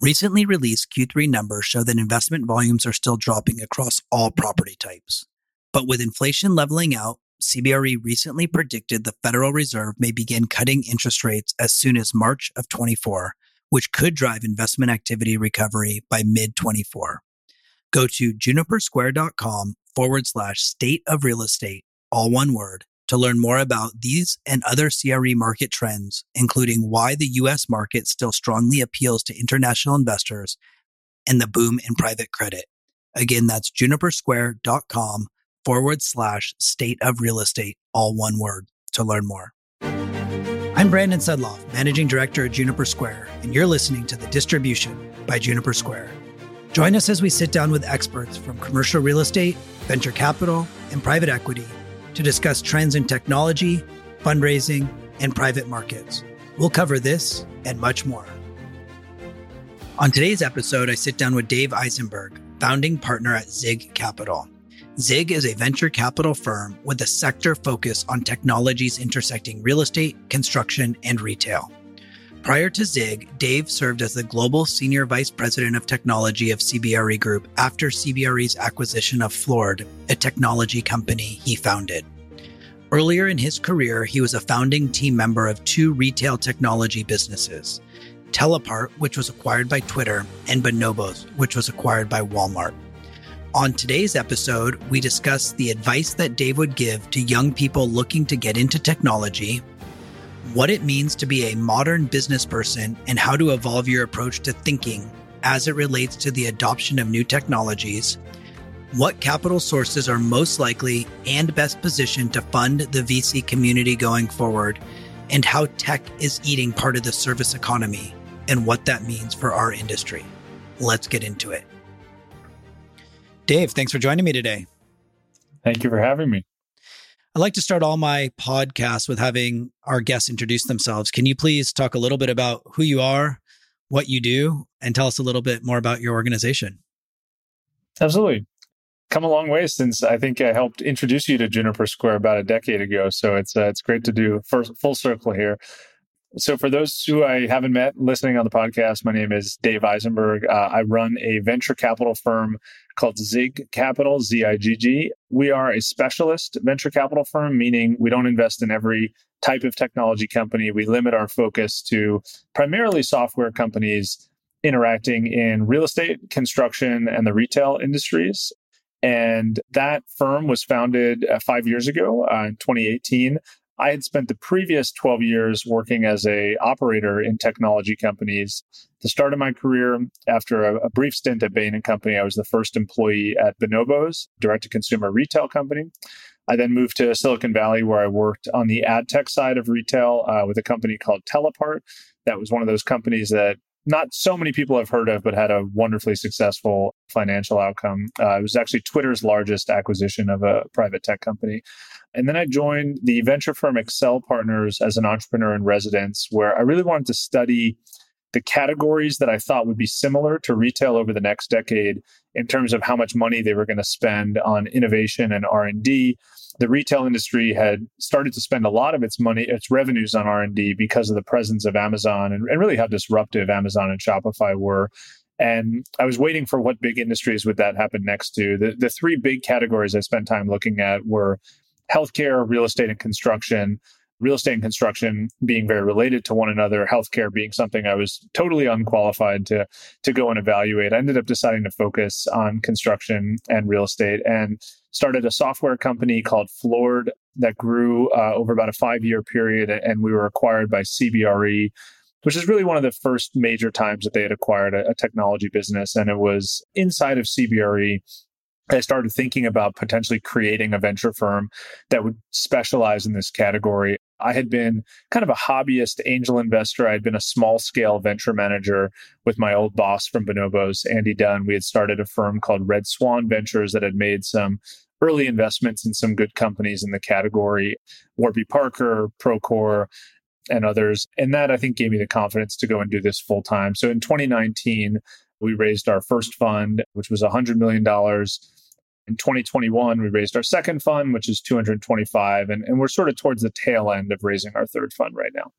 Recently released Q3 numbers show that investment volumes are still dropping across all property types. But with inflation leveling out, CBRE recently predicted the Federal Reserve may begin cutting interest rates as soon as March of 24, which could drive investment activity recovery by mid 24. Go to junipersquare.com forward slash state of real estate, all one word, to learn more about these and other CRE market trends, including why the US market still strongly appeals to international investors and the boom in private credit. Again, that's junipersquare.com forward slash state of real estate, all one word, to learn more. I'm Brandon Sedloff, Managing Director at Juniper Square, and you're listening to The Distribution by Juniper Square. Join us as we sit down with experts from commercial real estate, venture capital, and private equity to discuss trends in technology, fundraising, and private markets. We'll cover this and much more. On today's episode, I sit down with Dave Eisenberg, founding partner at Zigg Capital. Zigg is a venture capital firm with a sector focus on technologies intersecting real estate, construction, and retail. Prior to Zigg, Dave served as the Global Senior Vice President of Technology of CBRE Group after CBRE's acquisition of Floored, a technology company he founded. Earlier in his career, he was a founding team member of two retail technology businesses TellApart, which was acquired by Twitter, and Bonobos, which was acquired by Walmart. On today's episode, we discuss the advice that Dave would give to young people looking to get into technology, what it means to be a modern business person and how to evolve your approach to thinking as it relates to the adoption of new technologies, what capital sources are most likely and best positioned to fund the VC community going forward, and how tech is eating part of the service economy and what that means for our industry. Let's get into it. Dave, thanks for joining me today. Thank you for having me. I like to start all my podcasts with having our guests introduce themselves. Can you please talk a little bit about who you are, what you do, and tell us a little bit more about your organization? Absolutely. Come a long way since I think I helped introduce you to Juniper Square about a decade ago. So it's uh, it's great to do first full circle here. So, for those who I haven't met listening on the podcast, my name is Dave Eisenberg. Uh, I run a venture capital firm called Zigg Capital, Z I G G. We are a specialist venture capital firm, meaning we don't invest in every type of technology company. We limit our focus to primarily software companies interacting in real estate, construction, and the retail industries. And that firm was founded uh, five years ago uh, in 2018 I had spent the previous 12 years working as a operator in technology companies. The start of my career, after a, a brief stint at Bain and Company, I was the first employee at Bonobos, direct to consumer retail company. I then moved to Silicon Valley, where I worked on the ad tech side of retail uh, with a company called TellApart. That was one of those companies that not so many people have heard of, but had a wonderfully successful financial outcome. Uh, it was actually Twitter's largest acquisition of a private tech company. And then I joined the venture firm Accel Partners as an entrepreneur in residence, where I really wanted to study the categories that I thought would be similar to retail over the next decade in terms of how much money they were going to spend on innovation and R&D. The retail industry had started to spend a lot of its money, its revenues on R&D because of the presence of Amazon and, and really how disruptive Amazon and Shopify were. And I was waiting for what big industries would that happen next to. The, the three big categories I spent time looking at were healthcare, real estate, and construction. Real estate and construction being very related to one another, healthcare being something I was totally unqualified to to go and evaluate. I ended up deciding to focus on construction and real estate and started a software company called Floored that grew uh, over about a five year period, and we were acquired by CBRE which is really one of the first major times that they had acquired a, a, technology business. And it was inside of CBRE I started thinking about potentially creating a venture firm that would specialize in this category. I had been kind of a hobbyist angel investor. I had been a small scale venture manager with my old boss from Bonobos, Andy Dunn. We had started a firm called Red Swan Ventures that had made some early investments in some good companies in the category Warby Parker, Procore, and others. And that I think gave me the confidence to go and do this full time. So in 2019, we raised our first fund, which was $100 million in 2021, we raised our second fund, which is 225, and, and we're sort of towards the tail end of raising our third fund right now.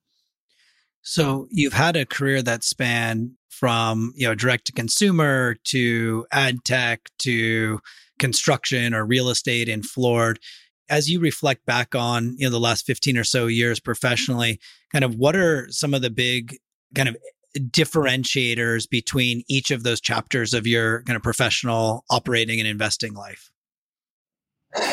So you've had a career that spanned from, you know, direct to consumer to ad tech to construction or real estate in Floored. As you reflect back on, you know, the last 15 or so years professionally, kind of what are some of the big kind of differentiators between each of those chapters of your kind of professional operating and investing life?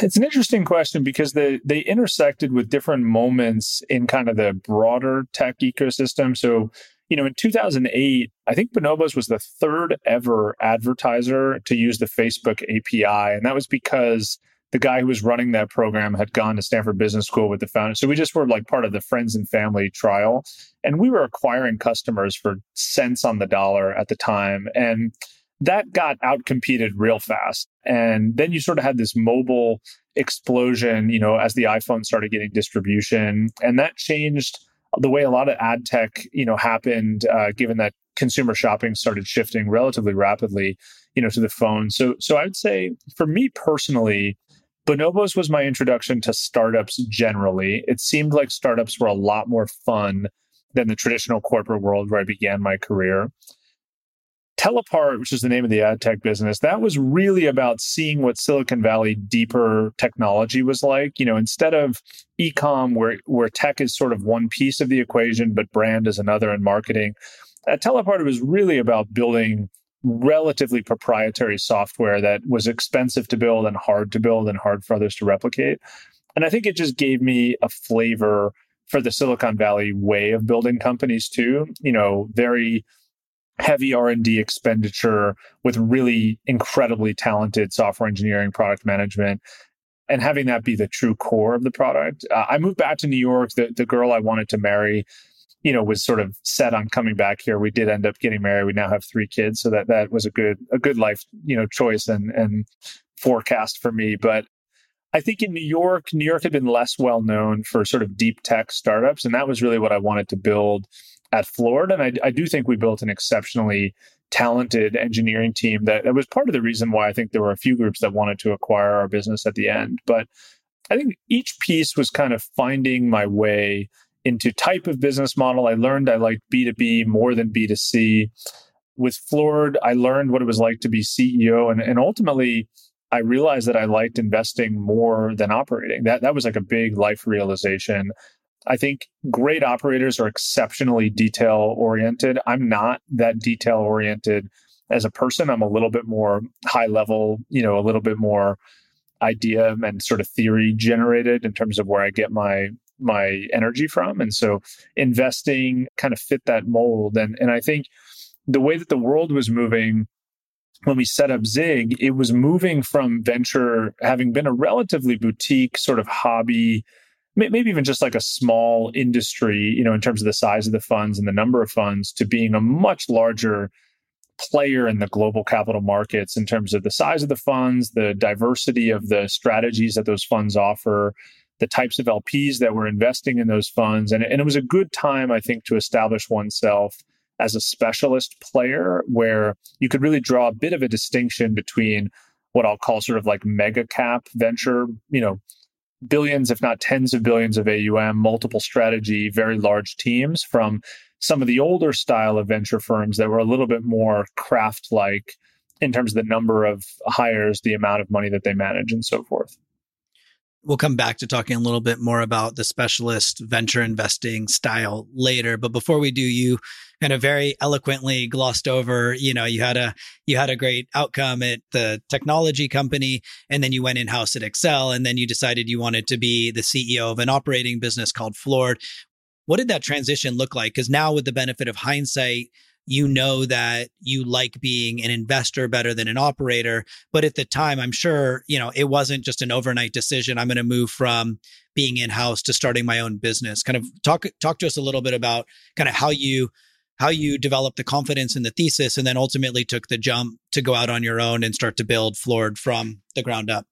It's an interesting question because they they intersected with different moments in kind of the broader tech ecosystem. So, you know, in 2008, I think Bonobos was the third ever advertiser to use the Facebook API, and that was because the guy who was running that program had gone to Stanford Business School with the founder. So we just were like part of the friends and family trial, and we were acquiring customers for cents on the dollar at the time, and that got outcompeted real fast. And then you sort of had this mobile explosion, you know, as the iPhone started getting distribution. And that changed the way a lot of ad tech, you know, happened, uh, given that consumer shopping started shifting relatively rapidly, you know, to the phone. So, so I would say for me personally, Bonobos was my introduction to startups generally. It seemed like startups were a lot more fun than the traditional corporate world where I began my career. TellApart, which is the name of the ad tech business, that was really about seeing what Silicon Valley deeper technology was like. You know, instead of ecom, where where tech is sort of one piece of the equation, but brand is another, and marketing. At TellApart, it was really about building relatively proprietary software that was expensive to build and hard to build and hard for others to replicate. And I think it just gave me a flavor for the Silicon Valley way of building companies too. You know, very heavy R&D expenditure with really incredibly talented software engineering, product management, and having that be the true core of the product. Uh, I moved back to New York. The, the girl I wanted to marry, you know, was sort of set on coming back here. We did end up getting married. We now have three kids, so that that was a good a good life, you know, choice and and forecast for me. But I think in New York, New York had been less well known for sort of deep tech startups, and that was really what I wanted to build at Floored. And I, I do think we built an exceptionally talented engineering team that, that was part of the reason why I think there were a few groups that wanted to acquire our business at the end. But I think each piece was kind of finding my way into type of business model. I learned I liked B2B more than B2C. With Floored, I learned what it was like to be CEO and, and ultimately I realized that I liked investing more than operating. That that was like a big life realization. I think great operators are exceptionally detail oriented. I'm not that detail oriented as a person. I'm a little bit more high level, you know, a little bit more idea and sort of theory generated in terms of where I get my my energy from. And so investing kind of fit that mold. And and I think the way that the world was moving when we set up Zigg, it was moving from venture having been a relatively boutique sort of hobby maybe even just like a small industry, you know, in terms of the size of the funds and the number of funds, to being a much larger player in the global capital markets in terms of the size of the funds, the diversity of the strategies that those funds offer, the types of LPs that were investing in those funds. And, and it was a good time, I think, to establish oneself as a specialist player where you could really draw a bit of a distinction between what I'll call sort of like mega cap venture, you know, billions, if not tens of billions of AUM, multiple strategy, very large teams from some of the older style of venture firms that were a little bit more craft like in terms of the number of hires, the amount of money that they manage, and so forth we'll come back to talking a little bit more about the specialist venture investing style later. But before we do, you kind of very eloquently glossed over, you know, you had a you had a great outcome at the technology company, and then you went in house at Accel and then you decided you wanted to be the CEO of an operating business called Floored. What did that transition look like? Because now, with the benefit of hindsight, you know that you like being an investor better than an operator. But at the time, I'm sure, you know, it wasn't just an overnight decision. I'm going to move from being in house to starting my own business. Kind of talk, talk to us a little bit about kind of how you, how you developed the confidence in the thesis and then ultimately took the jump to go out on your own and start to build Floored from the ground up.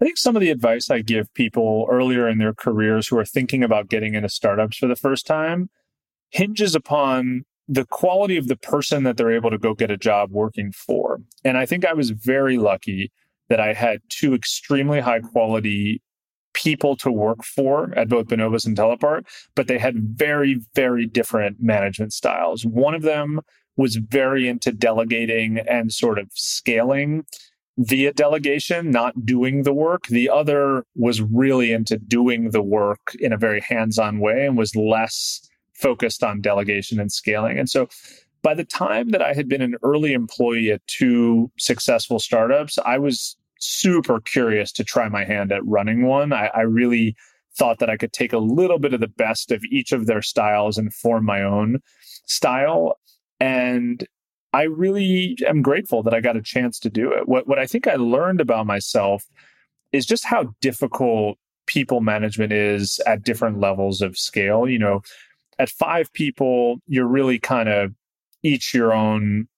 I think some of the advice I give people earlier in their careers who are thinking about getting into startups for the first time hinges upon the quality of the person that they're able to go get a job working for. And I think I was very lucky that I had two extremely high quality people to work for at both Bonobos and TellApart, but they had very, very different management styles. One of them was very into delegating and sort of scaling via delegation, not doing the work. The other was really into doing the work in a very hands on way and was less focused on delegation and scaling. And so by the time that I had been an early employee at two successful startups, I was super curious to try my hand at running one. I, I really thought that I could take a little bit of the best of each of their styles and form my own style. And I really am grateful that I got a chance to do it. What what I think I learned about myself is just how difficult people management is at different levels of scale. You know, at five people, you're really kind of each your own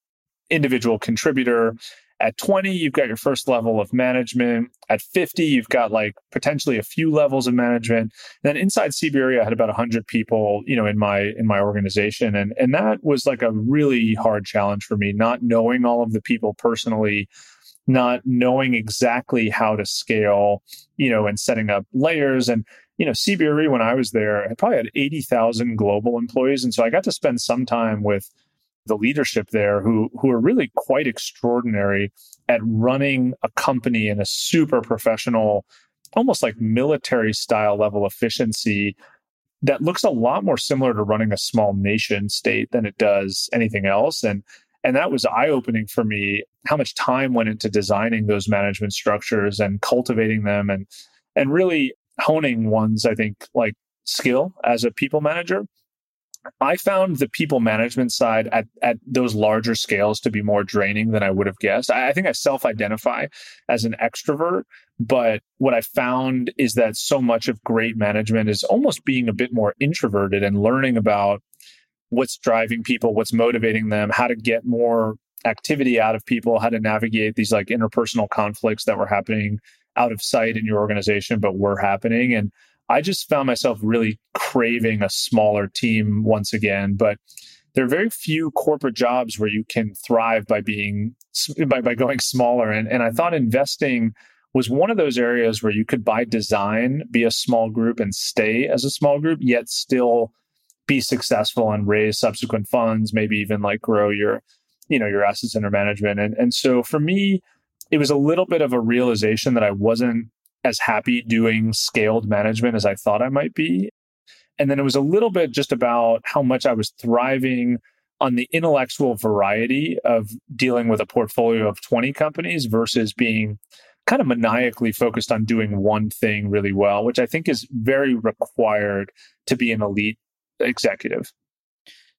individual contributor. At 20, you've got your first level of management. At 50, you've got like potentially a few levels of management. Then inside CBRE, I had about 100 people, you know, in my in my organization, and and that was like a really hard challenge for me, not knowing all of the people personally, not knowing exactly how to scale, you know, and setting up layers and you know, CBRE when I was there, I probably had 80,000 global employees. And so I got to spend some time with the leadership there who who are really quite extraordinary at running a company in a super professional almost like military style level efficiency that looks a lot more similar to running a small nation state than it does anything else and and that was eye opening for me how much time went into designing those management structures and cultivating them and and really honing one's i think like skill as a people manager I found the people management side at, at those larger scales to be more draining than I would have guessed. I, I think I self identify as an extrovert, but what I found is that so much of great management is almost being a bit more introverted and learning about what's driving people, what's motivating them, how to get more activity out of people, how to navigate these like interpersonal conflicts that were happening out of sight in your organization, but were happening. And I just found myself really craving a smaller team once again. But there are very few corporate jobs where you can thrive by being by, by going smaller. And, and I thought investing was one of those areas where you could by design be a small group and stay as a small group, yet still be successful and raise subsequent funds, maybe even like grow your, you know, your assets under management. And and so for me, it was a little bit of a realization that I wasn't as happy doing scaled management as I thought I might be. And then it was a little bit just about how much I was thriving on the intellectual variety of dealing with a portfolio of 20 companies versus being kind of maniacally focused on doing one thing really well, which I think is very required to be an elite executive.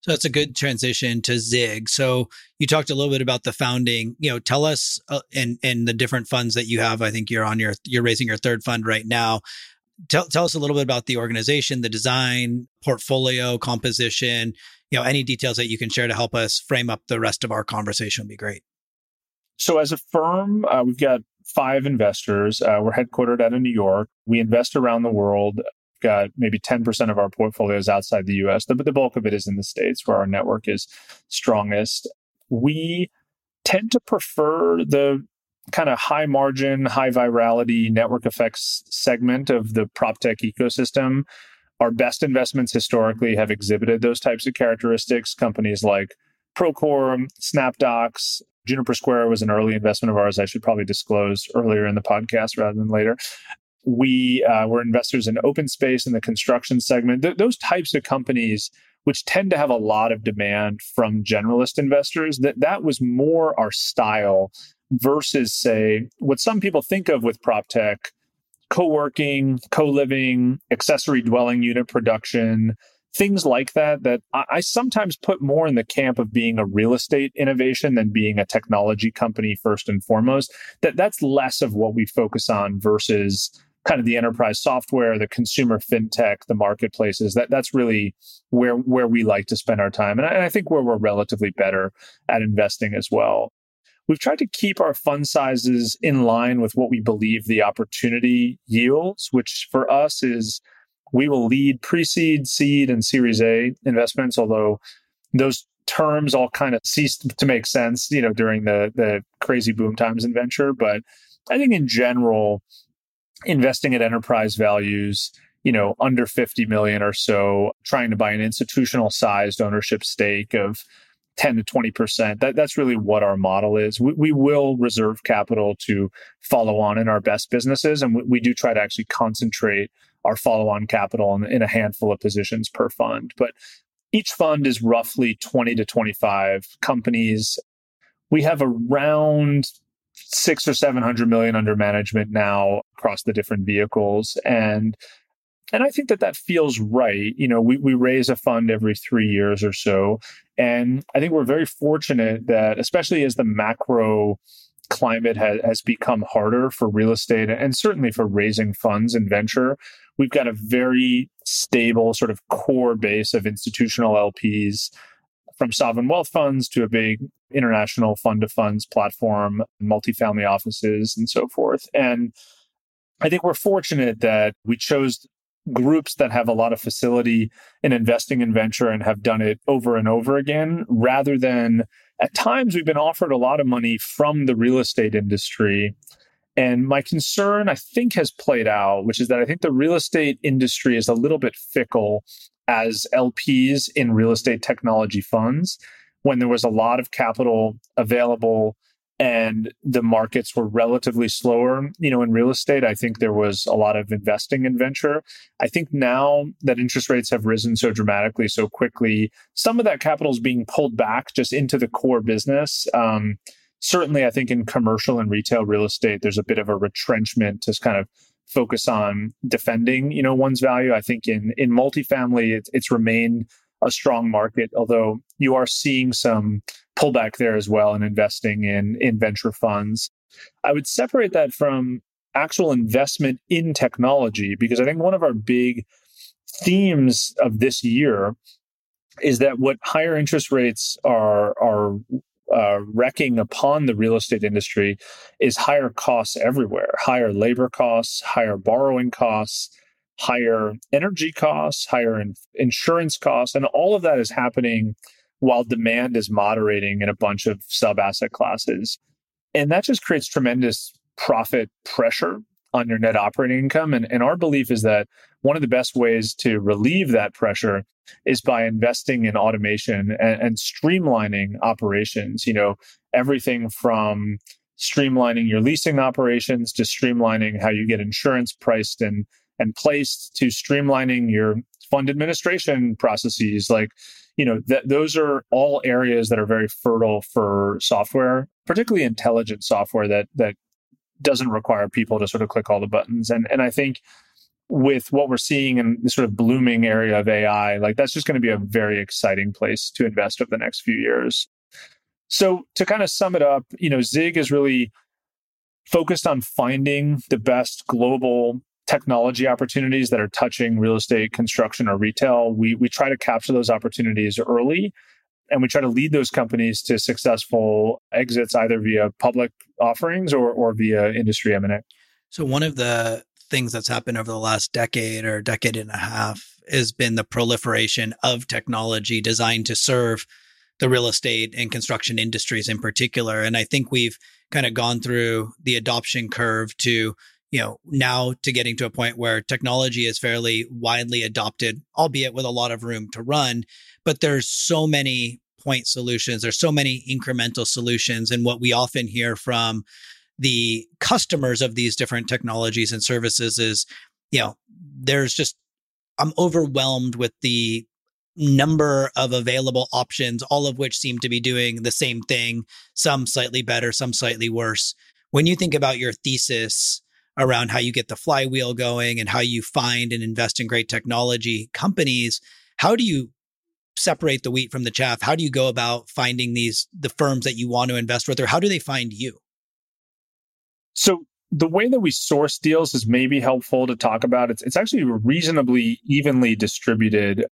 So that's a good transition to Zigg. So you talked a little bit about the founding. You know, tell us uh, and and the different funds that you have. I think you're on your you're raising your third fund right now. Tell tell us a little bit about the organization, the design, portfolio composition. You know, any details that you can share to help us frame up the rest of our conversation would be great. So as a firm, uh, we've got five investors. Uh, we're headquartered out of New York. We invest around the world got maybe 10% of our portfolios outside the US, but the bulk of it is in the States where our network is strongest. We tend to prefer the kind of high margin, high virality network effects segment of the prop tech ecosystem. Our best investments historically have exhibited those types of characteristics. Companies like Procore, SnapDocs, Juniper Square was an early investment of ours. I should probably disclose earlier in the podcast rather than later we uh, were investors in OpenSpace in the construction segment. Th- those types of companies, which tend to have a lot of demand from generalist investors, that that was more our style versus, say, what some people think of with prop tech, co-working, co-living, accessory dwelling unit production, things like that. That I, I sometimes put more in the camp of being a real estate innovation than being a technology company first and foremost. That that's less of what we focus on versus kind of the enterprise software, the consumer fintech, the marketplaces. That that's really where where we like to spend our time, and I, and I think where we're relatively better at investing as well. We've tried to keep our fund sizes in line with what we believe the opportunity yields, which for us is we will lead pre-seed, seed, and Series A investments. Although those terms all kind of ceased to make sense, you know, during the the crazy boom times in venture, but I think in general, investing at enterprise values, you know, under 50 million or so, trying to buy an institutional sized ownership stake of 10 to 20%. That, that's really what our model is. We, we will reserve capital to follow on in our best businesses. And we, we do try to actually concentrate our follow on capital in, in a handful of positions per fund. But each fund is roughly 20 to 25 companies. We have around six or 700 million under management now across the different vehicles. And and I think that that feels right. You know, we, we raise a fund every three years or so. And I think we're very fortunate that, especially as the macro climate has, has become harder for real estate and certainly for raising funds and venture, we've got a very stable sort of core base of institutional LPs from sovereign wealth funds to a big international fund of funds platform, multifamily offices, and so forth. And I think we're fortunate that we chose groups that have a lot of facility in investing in venture and have done it over and over again, rather than at times we've been offered a lot of money from the real estate industry. And my concern, I think, has played out, which is that I think the real estate industry is a little bit fickle as LPs in real estate technology funds when there was a lot of capital available and the markets were relatively slower you know in real estate i think there was a lot of investing in venture. I think now that interest rates have risen so dramatically so quickly some of that capital is being pulled back just into the core business. Um, certainly i think in commercial and retail real estate there's a bit of a retrenchment to kind of focus on defending you know one's value. I think in in multifamily it's, it's remained a strong market, although you are seeing some pullback there as well in investing in, in venture funds. I would separate that from actual investment in technology because I think one of our big themes of this year is that what higher interest rates are are uh, wrecking upon the real estate industry is higher costs everywhere, higher labor costs, higher borrowing costs, higher energy costs, higher in- insurance costs, and all of that is happening while demand is moderating in a bunch of sub asset classes. And that just creates tremendous profit pressure on your net operating income. And, and our belief is that one of the best ways to relieve that pressure is by investing in automation and, and streamlining operations. You know, everything from streamlining your leasing operations to streamlining how you get insurance priced and and placed to streamlining your fund administration processes like you know th- those are all areas that are very fertile for software particularly intelligent software that that doesn't require people to sort of click all the buttons. And and i think with what we're seeing in the sort of blooming area of ai like that's just going to be a very exciting place to invest over the next few years. So to kind of sum it up you know Zigg is really focused on finding the best global technology opportunities that are touching real estate, construction, or retail, we, we try to capture those opportunities early and we try to lead those companies to successful exits either via public offerings or, or via industry M&A. So one of the things that's happened over the last decade or decade and a half has been the proliferation of technology designed to serve the real estate and construction industries in particular. And I think we've kind of gone through the adoption curve to you know, now to getting to a point where technology is fairly widely adopted, albeit with a lot of room to run. But there's so many point solutions, there's so many incremental solutions. And what we often hear from the customers of these different technologies and services is, you know, there's just, I'm overwhelmed with the number of available options, all of which seem to be doing the same thing, some slightly better, some slightly worse. When you think about your thesis, around how you get the flywheel going and how you find and invest in great technology companies. How do you separate the wheat from the chaff? How do you go about finding these the firms that you want to invest with, or how do they find you? So the way that we source deals is maybe helpful to talk about. It's it's actually reasonably evenly distributed.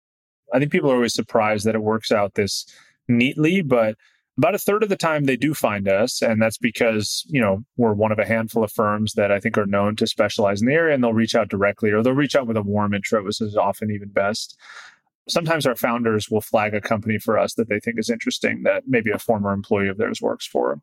I think people are always surprised that it works out this neatly, but about a third of the time they do find us and that's because you know we're one of a handful of firms that i think are known to specialize in the area and they'll reach out directly or they'll reach out with a warm intro which is often even best. Sometimes our founders will flag a company for us that they think is interesting that maybe a former employee of theirs works for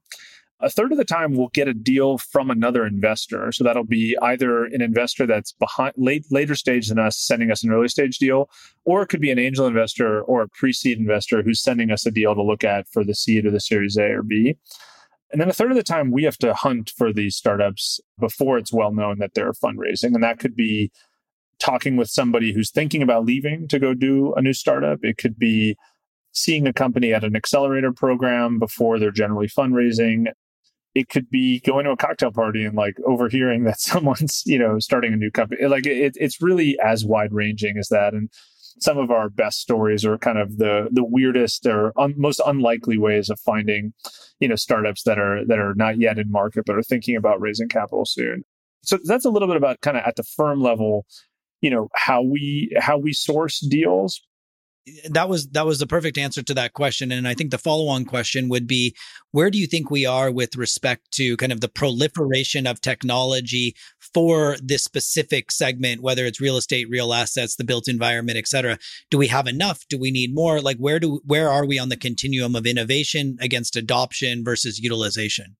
A third of the time, we'll get a deal from another investor. So that'll be either an investor that's behind late, later stage than us, sending us an early stage deal, or it could be an angel investor or a pre-seed investor who's sending us a deal to look at for the seed or the series A or B. And then a third of the time, we have to hunt for these startups before it's well known that they're fundraising. And that could be talking with somebody who's thinking about leaving to go do a new startup. It could be seeing a company at an accelerator program before they're generally fundraising. It could be going to a cocktail party and like overhearing that someone's, you know, starting a new company. Like it, it's really as wide ranging as that. And some of our best stories are kind of the the weirdest or un, most unlikely ways of finding, you know, startups that are that are not yet in market but are thinking about raising capital soon. So that's a little bit about kind of at the firm level, you know, how we how we source deals that was that was the perfect answer to that question. And i think the follow-on question would be where do you think we are with respect to kind of the proliferation of technology for this specific segment whether it's real estate real assets the built environment et cetera? Do we have enough? Do we need more? Like where do where are we on the continuum of innovation against adoption versus utilization?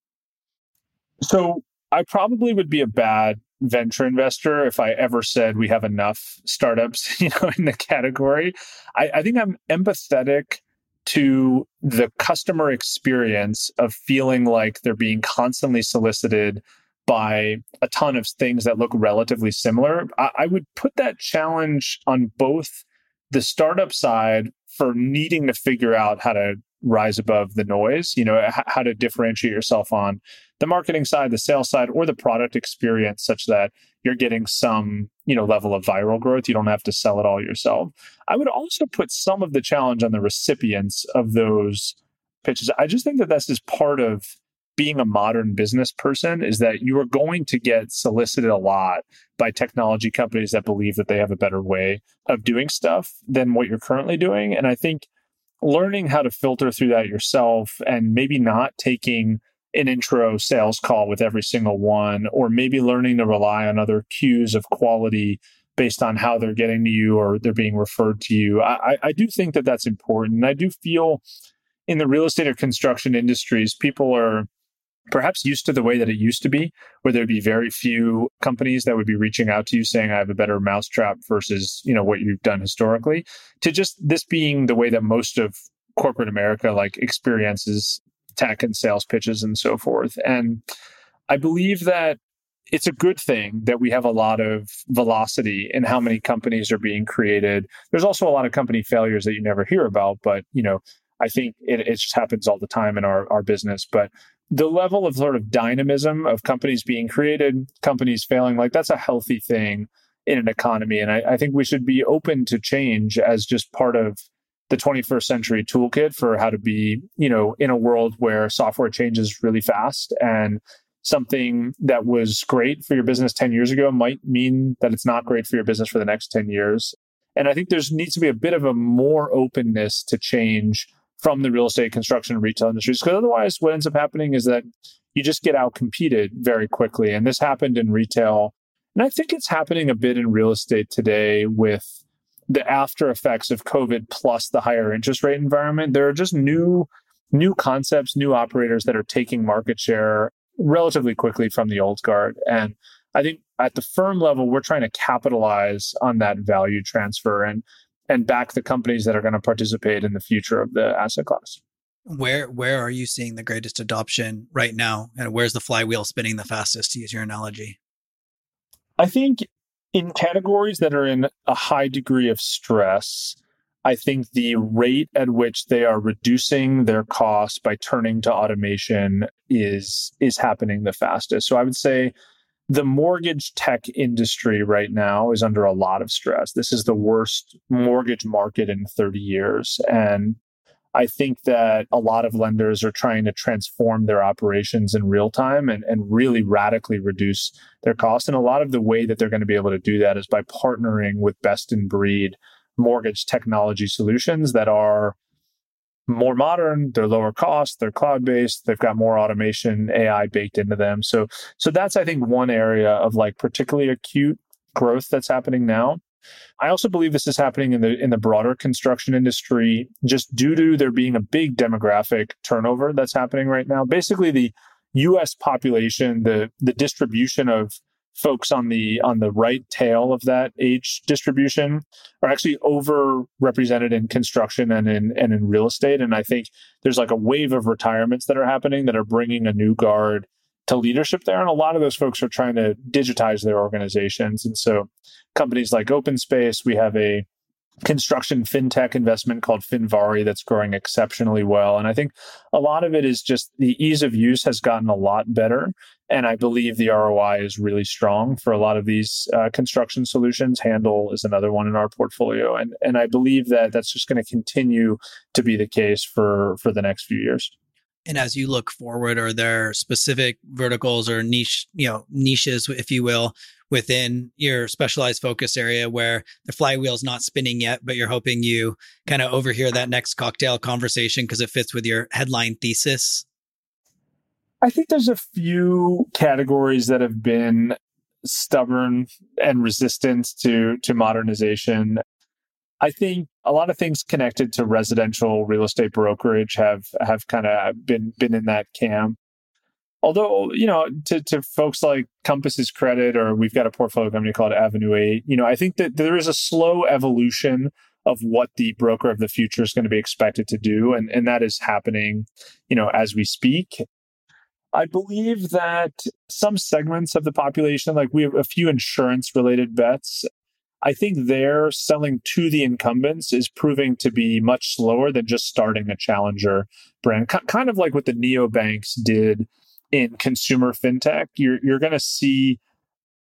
So i probably would be a bad venture investor if I ever said we have enough startups, you know, in the category. I, I think I'm empathetic to the customer experience of feeling like they're being constantly solicited by a ton of things that look relatively similar. I, I, would put that challenge on both the startup side for needing to figure out how to rise above the noise, you know, how to differentiate yourself on the marketing side, the sales side, or the product experience such that you're getting some, you know, level of viral growth. You don't have to sell it all yourself. I would also put some of the challenge on the recipients of those pitches. I just think that that's just part of being a modern business person is that you are going to get solicited a lot by technology companies that believe that they have a better way of doing stuff than what you're currently doing. And I think learning how to filter through that yourself and maybe not taking an intro sales call with every single one, or maybe learning to rely on other cues of quality based on how they're getting to you or they're being referred to you. I, I do think that that's important. And I do feel in the real estate or construction industries, people are perhaps used to the way that it used to be, where there'd be very few companies that would be reaching out to you saying, I have a better mousetrap versus, you know, what you've done historically, to just this being the way that most of corporate America like experiences tech and sales pitches and so forth. And I believe that it's a good thing that we have a lot of velocity in how many companies are being created. There's also a lot of company failures that you never hear about, but you know, I think it, it just happens all the time in our, our business. But the level of sort of dynamism of companies being created, companies failing, like that's a healthy thing in an economy. And I, I think we should be open to change as just part of the 21st century toolkit for how to be, you know, in a world where software changes really fast and something that was great for your business 10 years ago might mean that it's not great for your business for the next 10 years. And I think there's needs to be a bit of a more openness to change from the real estate, construction, and retail industries. Because otherwise, what ends up happening is that you just get out competed very quickly. And this happened in retail. And I think it's happening a bit in real estate today with the after effects of COVID plus the higher interest rate environment, there are just new new concepts, new operators that are taking market share relatively quickly from the old guard. And I think at the firm level, we're trying to capitalize on that value transfer and and back the companies that are going to participate in the future of the asset class. Where where are you seeing the greatest adoption right now? And where's the flywheel spinning the fastest to use your analogy? I think in categories that are in a high degree of stress, I think the rate at which they are reducing their costs by turning to automation is is happening the fastest. So I would say the mortgage tech industry right now is under a lot of stress. This is the worst mortgage market in 30 years and I think that a lot of lenders are trying to transform their operations in real time and, and really radically reduce their costs. And a lot of the way that they're going to be able to do that is by partnering with best in breed mortgage technology solutions that are more modern, they're lower cost, they're cloud based, they've got more automation, AI baked into them. So so that's I think one area of like particularly acute growth that's happening now. I also believe this is happening in the in the broader construction industry just due to there being a big demographic turnover that's happening right now. Basically the US population, the the distribution of folks on the on the right tail of that age distribution are actually overrepresented in construction and in and in real estate and i think there's like a wave of retirements that are happening that are bringing a new guard to leadership there and a lot of those folks are trying to digitize their organizations and so companies like OpenSpace we have a construction fintech investment called Finvari that's growing exceptionally well. And I think a lot of it is just the ease of use has gotten a lot better. And I believe the ROI is really strong for a lot of these uh, construction solutions. Handle is another one in our portfolio. And, and I believe that that's just going to continue to be the case for, for the next few years. And as you look forward, are there specific verticals or niche, you know, niches, if you will, within your specialized focus area where the flywheel's not spinning yet, but you're hoping you kind of overhear that next cocktail conversation because it fits with your headline thesis? I think there's a few categories that have been stubborn and resistant to to modernization. I think a lot of things connected to residential real estate brokerage have have kind of been been in that camp. Although, you know, to, to folks like Compass's credit, or we've got a portfolio company called Avenue 8, you know, I think that there is a slow evolution of what the broker of the future is going to be expected to do. And, and that is happening, you know, as we speak. I believe that some segments of the population, like we have a few insurance related bets, I think their selling to the incumbents is proving to be much slower than just starting a challenger brand. K- kind of like what the neobanks did in consumer fintech. You're you're going to see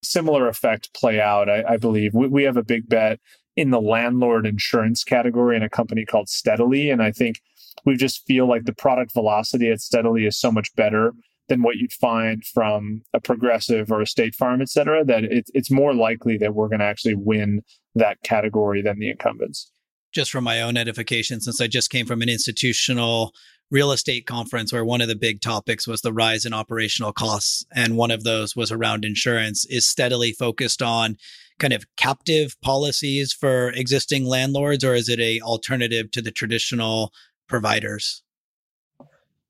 similar effect play out. I, I believe we, we have a big bet in the landlord insurance category in a company called Steadily, and I think we just feel like the product velocity at Steadily is so much better than what you'd find from a progressive or a state farm, et cetera, that it, it's more likely that we're going to actually win that category than the incumbents. Just for my own edification, since I just came from an institutional real estate conference where one of the big topics was the rise in operational costs, and one of those was around insurance, is Steadily focused on kind of captive policies for existing landlords, or is it a alternative to the traditional providers?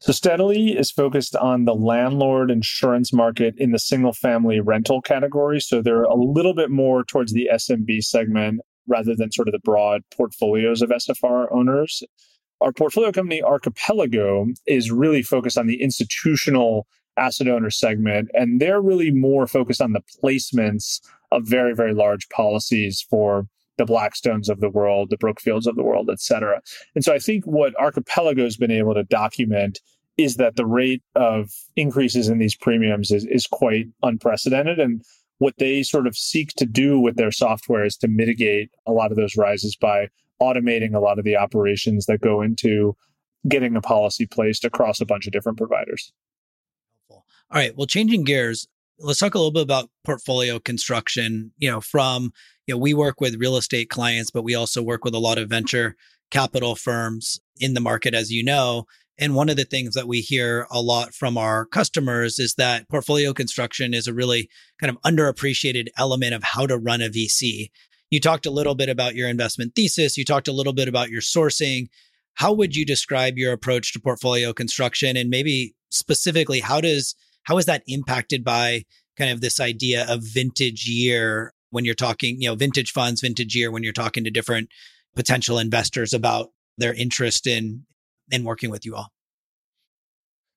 So Steadily is focused on the landlord insurance market in the single family rental category. So they're a little bit more towards the SMB segment rather than sort of the broad portfolios of SFR owners. Our portfolio company Archipelago is really focused on the institutional asset owner segment, and they're really more focused on the placements of very, very large policies for the Blackstones of the world, the Brookfields of the world, et cetera. And so I think what Archipelago has been able to document is that the rate of increases in these premiums is, is quite unprecedented. And what they sort of seek to do with their software is to mitigate a lot of those rises by automating a lot of the operations that go into getting a policy placed across a bunch of different providers. All right. Well, changing gears, let's talk a little bit about portfolio construction. You know, from you know, we work with real estate clients, but we also work with a lot of venture capital firms in the market, as you know. And one of the things that we hear a lot from our customers is that portfolio construction is a really kind of underappreciated element of how to run a VC. You talked a little bit about your investment thesis, you talked a little bit about your sourcing. How would you describe your approach to portfolio construction and maybe specifically how does how is that impacted by kind of this idea of vintage year when you're talking, you know, vintage funds, vintage year, when you're talking to different potential investors about their interest in in working with you all?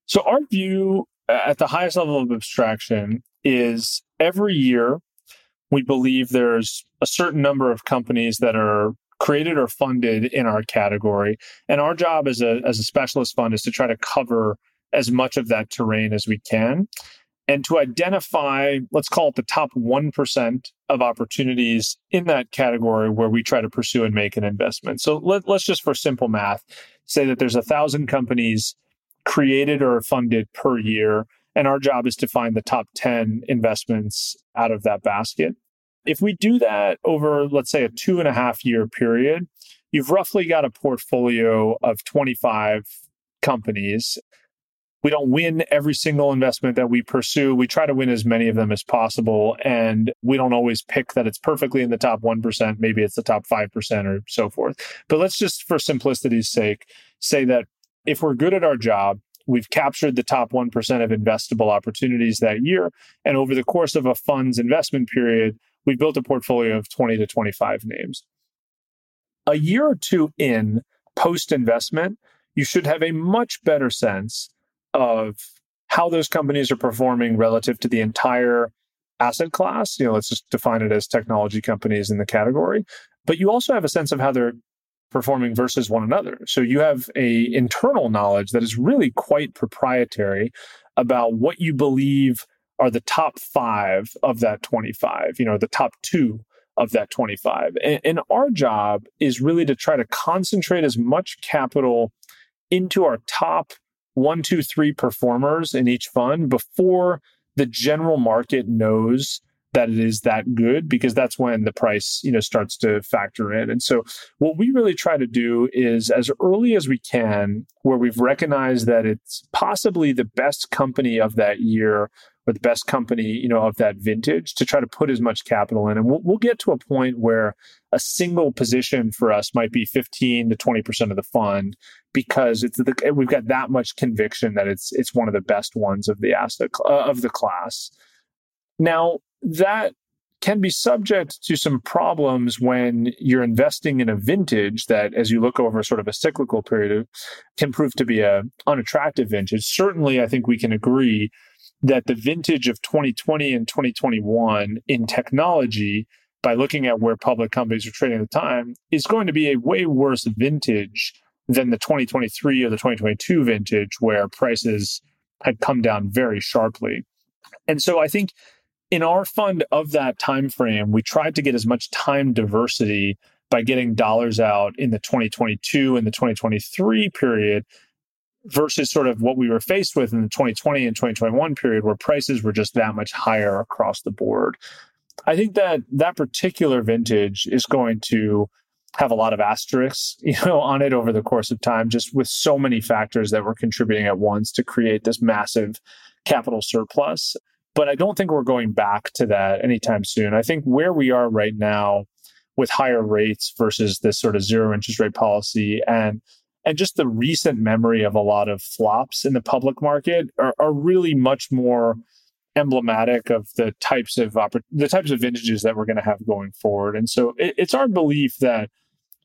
So our view at the highest level of abstraction is every year we believe there's a certain number of companies that are created or funded in our category and our job as a as a specialist fund is to try to cover as much of that terrain as we can and to identify, let's call it the top 1% of opportunities in that category where we try to pursue and make an investment. So let, us just, for simple math, say that there's a thousand companies created or funded per year. And our job is to find the top 10 investments out of that basket. If we do that over, let's say, a two and a half year period, you've roughly got a portfolio of 25 companies we don't win every single investment that we pursue. We try to win as many of them as possible. And we don't always pick that it's perfectly in the top 1%. Maybe it's the top 5% or so forth. But let's just, for simplicity's sake, say that if we're good at our job, We've captured the top 1% of investable opportunities that year. And over the course of a fund's investment period, we've built a portfolio of 20 to 25 names. A year or two in post investment, you should have a much better sense of how those companies are performing relative to the entire asset class. You know, let's just define it as technology companies in the category. But you also have a sense of how they're performing versus one another. So you have a internal knowledge that is really quite proprietary about what you believe are the top 5 of that 25, you know, the top 2 of that 25. And, and our job is really to try to concentrate as much capital into our top one, two, three performers in each fund before the general market knows that it is that good because that's when the price you know starts to factor in. And so what we really try to do is as early as we can where we've recognized that it's possibly the best company of that year or the best company, you know, of that vintage to try to put as much capital in. And we'll, we'll get to a point where a single position for us might be 15 to 20% of the fund because it's the, we've got that much conviction that it's, it's one of the best ones of the asset uh, of the class. Now that can be subject to some problems when you're investing in a vintage that as you look over sort of a cyclical period can prove to be a unattractive vintage certainly i think we can agree that the vintage of 2020 and 2021 in technology, by looking at where public companies are trading at the time, is going to be a way worse vintage than the 2023 or the 2022 vintage, where prices had come down very sharply. And so I think in our fund of that time frame, we tried to get as much time diversity by getting dollars out in the 2022 and the 2023 period versus sort of what we were faced with in the 2020 and 2021 period where prices were just that much higher across the board. I think that that particular vintage is going to have a lot of asterisks, you know, on it over the course of time, just with so many factors that were contributing at once to create this massive capital surplus. But I don't think we're going back to that anytime soon. I think where we are right now with higher rates versus this sort of zero interest rate policy and and just the recent memory of a lot of flops in the public market are, are really much more emblematic of the types of oppor- the types of vintages that we're going to have going forward. And so it, it's our belief that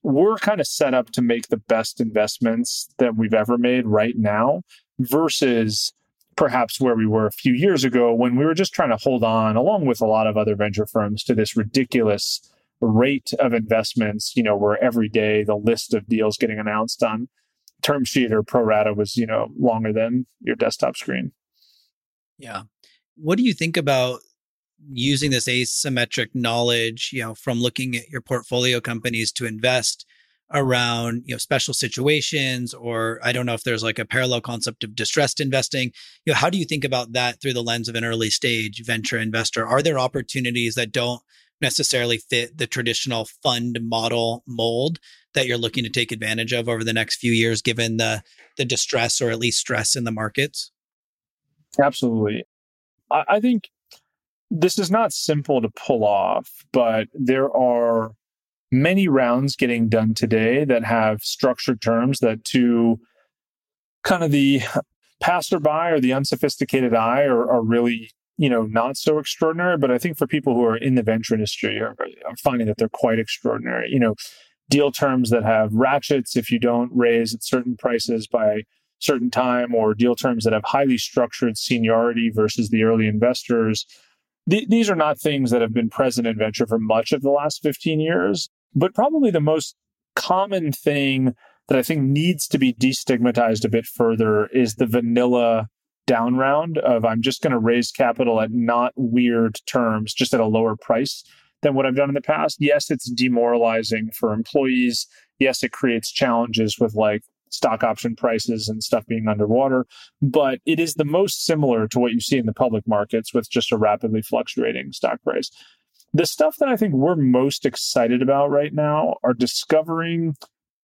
we're kind of set up to make the best investments that we've ever made right now versus perhaps where we were a few years ago when we were just trying to hold on along with a lot of other venture firms to this ridiculous rate of investments, you know, where every day the list of deals getting announced on term sheet or pro rata was, you know, longer than your desktop screen. Yeah. What do you think about using this asymmetric knowledge, you know, from looking at your portfolio companies to invest around, you know, special situations or I don't know if there's like a parallel concept of distressed investing. You know, how do you think about that through the lens of an early stage venture investor? Are there opportunities that don't necessarily fit the traditional fund model mold that you're looking to take advantage of over the next few years, given the the distress or at least stress in the markets? Absolutely. I, I think this is not simple to pull off, but there are many rounds getting done today that have structured terms that to kind of the passerby or the unsophisticated eye are, are really you know, not so extraordinary, but I think for people who are in the venture industry are, are finding that they're quite extraordinary. You know, deal terms that have ratchets if you don't raise at certain prices by certain time, or deal terms that have highly structured seniority versus the early investors. Th- these are not things that have been present in venture for much of the last 15 years, but probably the most common thing that I think needs to be destigmatized a bit further is the vanilla down round of I'm just going to raise capital at not weird terms, just at a lower price than what I've done in the past. Yes, it's demoralizing for employees. Yes, it creates challenges with like stock option prices and stuff being underwater, but it is the most similar to what you see in the public markets with just a rapidly fluctuating stock price. The stuff that I think we're most excited about right now are discovering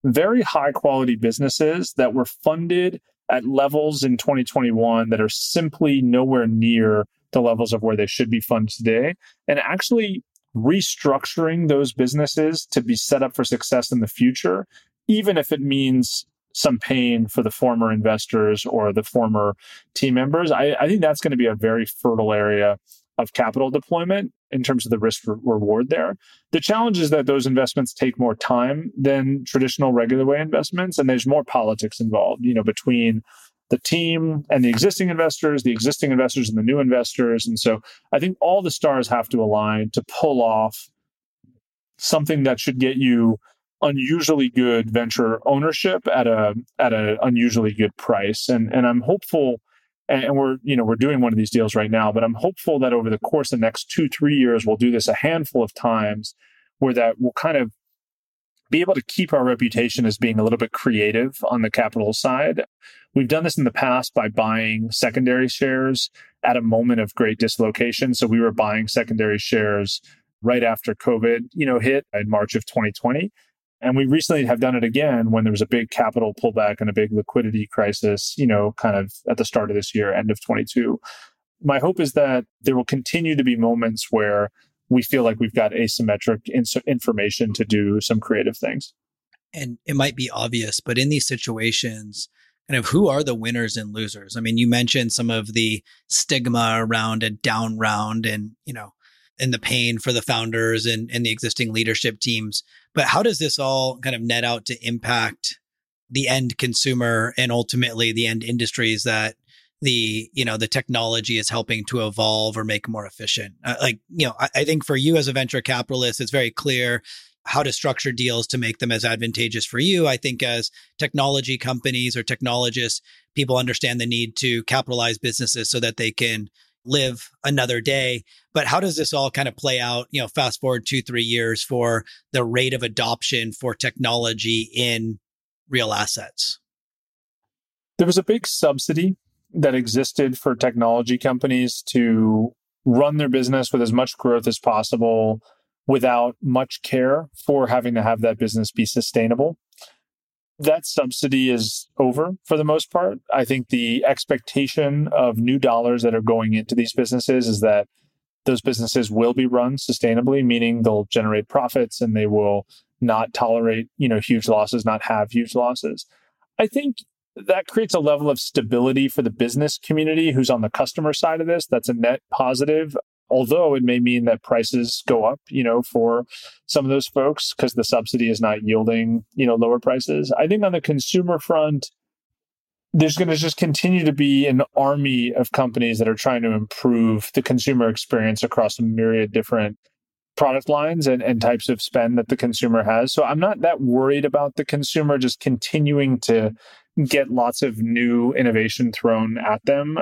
very high quality businesses that were funded at levels in 2021 that are simply nowhere near the levels of where they should be funded today and actually restructuring those businesses to be set up for success in the future even if it means some pain for the former investors or the former team members. I, I think that's going to be a very fertile area of capital deployment in terms of the risk re- reward there. The challenge is that those investments take more time than traditional regular way investments, and there's more politics involved, you know, between the team and the existing investors, the existing investors and the new investors. And so I think all the stars have to align to pull off something that should get you unusually good venture ownership at a at an unusually good price. And and I'm hopeful and we're you know we're doing one of these deals right now, but I'm hopeful that over the course of the next two three years we'll do this a handful of times where that will kind of be able to keep our reputation as being a little bit creative on the capital side. We've done this in the past by buying secondary shares at a moment of great dislocation. So we were buying secondary shares right after COVID, you know, hit in March of 2020. And we recently have done it again when there was a big capital pullback and a big liquidity crisis, you know, kind of at the start of this year, end of 22. My hope is that there will continue to be moments where we feel like we've got asymmetric ins- information to do some creative things. And it might be obvious, but in these situations, kind of who are the winners and losers? I mean, you mentioned some of the stigma around a down round and, you know, and the pain for the founders and, and the existing leadership teams. But how does this all kind of net out to impact the end consumer and ultimately the end industries that the you know the technology is helping to evolve or make more efficient uh, like you know I, I, think for you as a venture capitalist it's very clear how to structure deals to make them as advantageous for you i think as technology companies or technologists people understand the need to capitalize businesses so that they can live another day. But how does this all kind of play out, you know, fast forward two, three years for the rate of adoption for technology in real assets? There was a big subsidy that existed for technology companies to run their business with as much growth as possible without much care for having to have that business be sustainable that subsidy is over for the most part. I think the expectation of new dollars that are going into these businesses is that those businesses will be run sustainably, meaning they'll generate profits and they will not tolerate, you know, huge losses, not have huge losses. I think that creates a level of stability for the business community who's on the customer side of this. That's a net positive although it may mean that prices go up, you know, for some of those folks because the subsidy is not yielding, you know, lower prices. I think on the consumer front, there's going to just continue to be an army of companies that are trying to improve the consumer experience across a myriad different product lines and, and types of spend that the consumer has. So I'm not that worried about the consumer just continuing to get lots of new innovation thrown at them.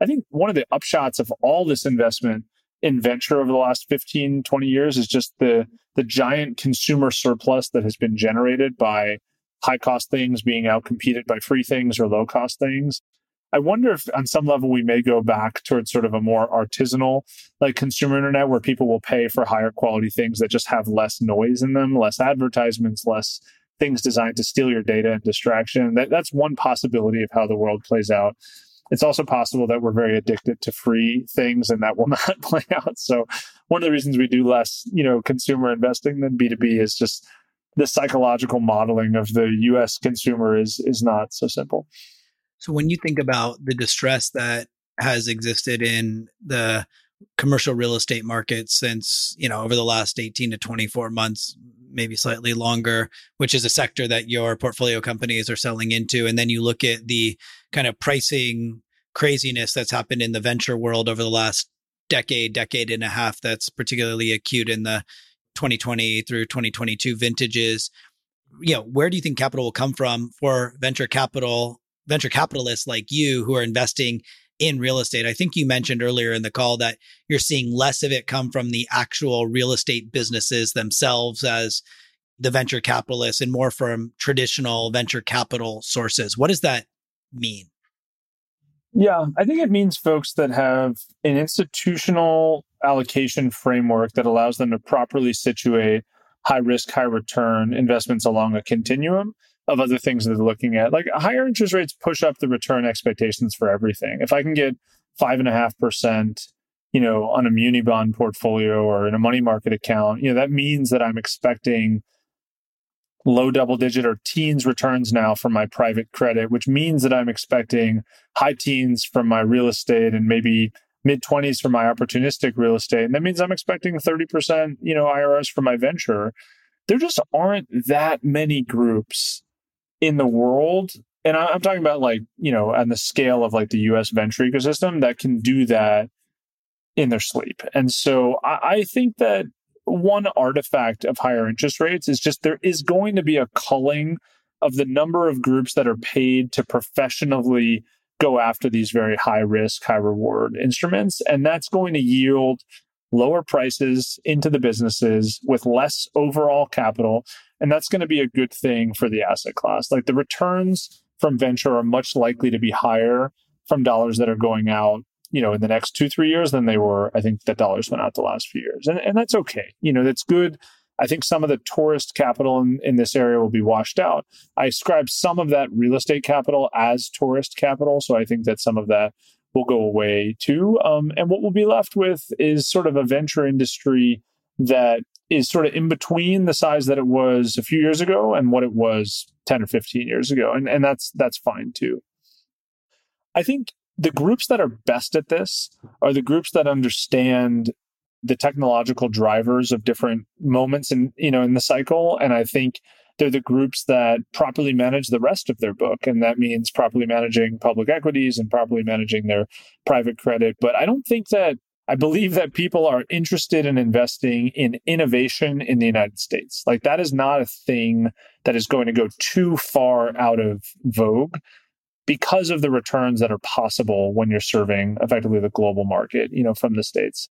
I think one of the upshots of all this investment in venture over the last 15, 20 years is just the the giant consumer surplus that has been generated by high cost things being outcompeted by free things or low cost things. I wonder if on some level we may go back towards sort of a more artisanal like consumer internet where people will pay for higher quality things that just have less noise in them, less advertisements, less things designed to steal your data and distraction. That, that's one possibility of how the world plays out it's also possible that we're very addicted to free things and that will not play out. So one of the reasons we do less, you know, consumer investing than B2B is just the psychological modeling of the US consumer is is not so simple. So when you think about the distress that has existed in the commercial real estate market since, you know, over the last 18 to 24 months, maybe slightly longer, which is a sector that your portfolio companies are selling into. And then you look at the kind of pricing craziness that's happened in the venture world over the last decade, decade and a half, that's particularly acute in the 2020 through 2022 vintages. You know, where do you think capital will come from for venture capital, venture capitalists like you who are investing in real estate. I think you mentioned earlier in the call that you're seeing less of it come from the actual real estate businesses themselves as the venture capitalists and more from traditional venture capital sources. What does that mean? Yeah, I think it means folks that have an institutional allocation framework that allows them to properly situate high risk, high return investments along a continuum of other things that they're looking at. Like higher interest rates push up the return expectations for everything. If I can get five and a half percent, you know, on a muni bond portfolio or in a money market account, you know, that means that I'm expecting low double digit or teens returns now from my private credit, which means that I'm expecting high teens from my real estate and maybe mid 20s for my opportunistic real estate. And that means I'm expecting 30%, you know, IRRs for my venture. There just aren't that many groups in the world. And I'm talking about like, you know, on the scale of like the US venture ecosystem that can do that in their sleep. And so I, I think that one artifact of higher interest rates is just there is going to be a culling of the number of groups that are paid to professionally go after these very high risk, high reward instruments. And that's going to yield lower prices into the businesses with less overall capital. And that's going to be a good thing for the asset class. Like the returns from venture are much likely to be higher from dollars that are going out you know in the next two three years than they were i think that dollars went out the last few years. And, and that's okay. You know that's good. I think some of the tourist capital in, in this area will be washed out. I ascribe some of that real estate capital as tourist capital so i think that some of that will go away too. Um, and what we'll be left with is sort of a venture industry that is sort of in between the size that it was a few years ago and what it was 10 or 15 years ago and, and that's that's fine too. I think the groups that are best at this are the groups that understand the technological drivers of different moments in you know in the cycle and i think they're the groups that properly manage the rest of their book and that means properly managing public equities and properly managing their private credit. But i don't think that i believe that people are interested in investing in innovation in the united states like that is not a thing that is going to go too far out of vogue because of the returns that are possible when you're serving effectively the global market, you know, from the States.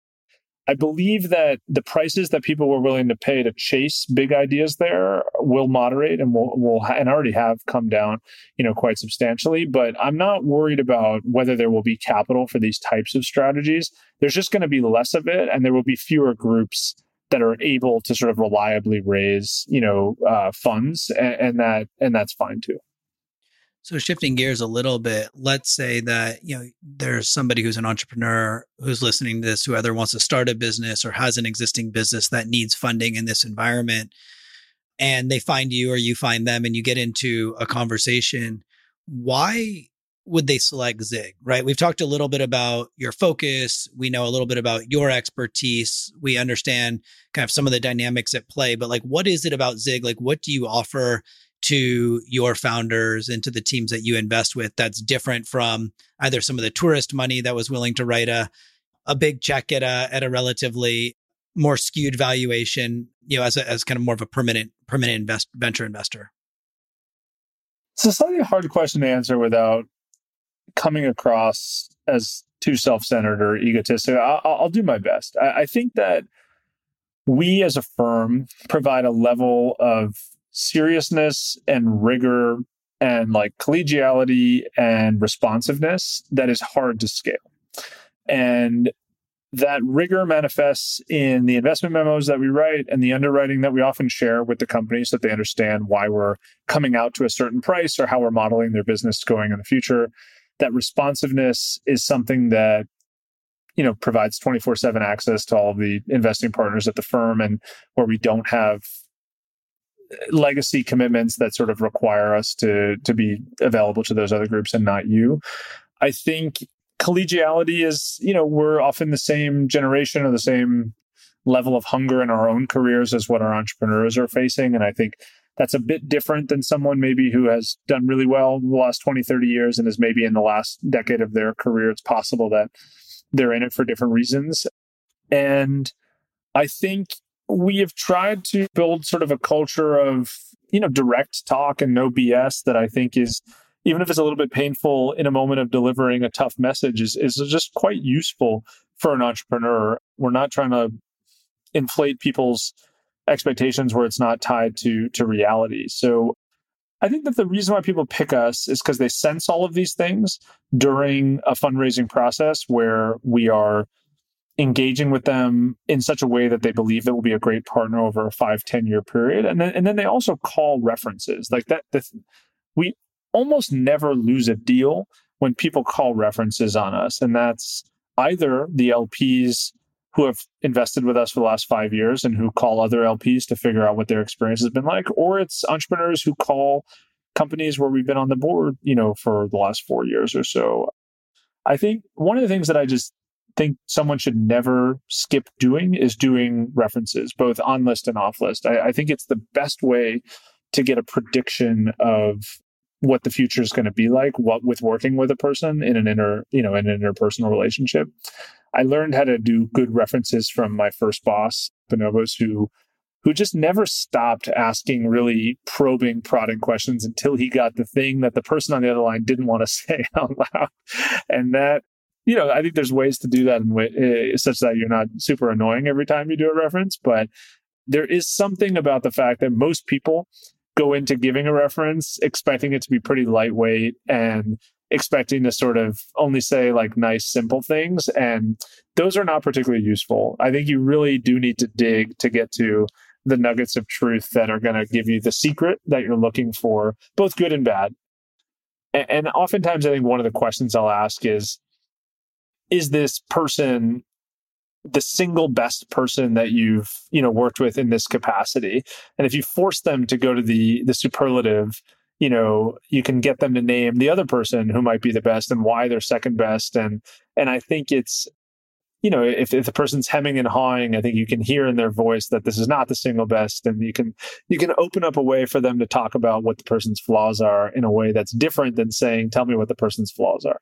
I believe that the prices that people were willing to pay to chase big ideas there will moderate and will will ha- and already have come down, you know, quite substantially. But I'm not worried about whether there will be capital for these types of strategies. There's just going to be less of it, and there will be fewer groups that are able to sort of reliably raise, you know, uh, funds, and, and that and that's fine too. So shifting gears a little bit, let's say that you know there's somebody who's an entrepreneur who's listening to this who either wants to start a business or has an existing business that needs funding in this environment and they find you or you find them and you get into a conversation, why would they select Zigg, right? We've talked a little bit about your focus. We know a little bit about your expertise. We understand kind of some of the dynamics at play, but like, what is it about Zigg? Like, what do you offer to your founders and to the teams that you invest with that's different from either some of the tourist money that was willing to write a a big check at a at a relatively more skewed valuation, you know, as a, as kind of more of a permanent permanent invest venture investor? It's a slightly hard question to answer without coming across as too self-centered or egotistic. I'll, I'll do my best. I, I think that we as a firm provide a level of seriousness and rigor and like collegiality and responsiveness that is hard to scale. And that rigor manifests in the investment memos that we write and the underwriting that we often share with the companies so that they understand why we're coming out to a certain price or how we're modeling their business going in the future. That responsiveness is something that you know provides 24/7 access to all of the investing partners at the firm and where we don't have legacy commitments that sort of require us to to be available to those other groups and not you. I think collegiality is, you know, we're often the same generation or the same level of hunger in our own careers as what our entrepreneurs are facing. And I think that's a bit different than someone maybe who has done really well the last 20, 30 years and is maybe in the last decade of their career. It's possible that they're in it for different reasons. And I think we have tried to build sort of a culture of you know direct talk and no bs that i think is even if it's a little bit painful in a moment of delivering a tough message is, is just quite useful for an entrepreneur. We're not trying to inflate people's expectations where it's not tied to to reality. So i think that the reason why people pick us is because they sense all of these things during a fundraising process where we are engaging with them in such a way that they believe that will be a great partner over a five ten year period. And then and then they also call references. Like that the, we almost never lose a deal when people call references on us. And that's either the lps who have invested with us for the last five years and who call other LPs to figure out what their experience has been like, or it's entrepreneurs who call companies where we've been on the board, you know, for the last four years or so. I think one of the things that I just think someone should never skip doing is doing references, both on list and off list. I, I think it's the best way to get a prediction of what the future is going to be like what with working with a person in an inner you know in an interpersonal relationship i learned how to do good references from my first boss bonobos who who just never stopped asking really probing prodding questions until he got the thing that the person on the other line didn't want to say out loud and that you know i think there's ways to do that in way, uh, such that you're not super annoying every time you do a reference but there is something about the fact that most people go into giving a reference expecting it to be pretty lightweight and expecting to sort of only say like nice simple things and those are not particularly useful. I think you really do need to dig to get to the nuggets of truth that are going to give you the secret that you're looking for both good and bad. And, and oftentimes i think one of the questions i'll ask is is this person the single best person that you've you know worked with in this capacity? And if you force them to go to the the superlative you know you can get them to name the other person who might be the best and why they're second best. And and i think it's you know if, if the person's hemming and hawing i think you can hear in their voice that this is not the single best and you can you can open up a way for them to talk about what the person's flaws are in a way that's different than saying tell me what the person's flaws are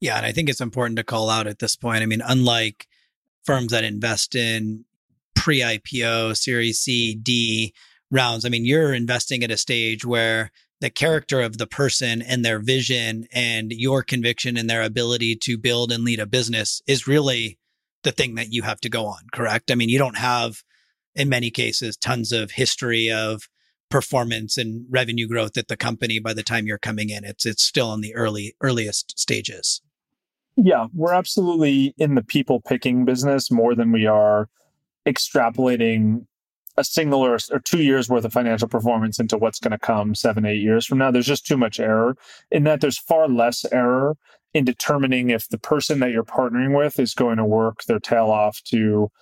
yeah and i think it's important to call out at this point i mean unlike firms that invest in pre IPO, Series C, D rounds. I mean, you're investing at a stage where the character of the person and their vision and your conviction and their ability to build and lead a business is really the thing that you have to go on, correct? I mean, you don't have, in many cases, tons of history of performance and revenue growth at the company by the time you're coming in. It's it's still in the early earliest stages. Yeah, we're absolutely in the people picking business more than we are extrapolating a single or, or two years worth of financial performance into what's going to come seven, eight years from now. There's just too much error. In that there's far less error in determining if the person that you're partnering with is going to work their tail off to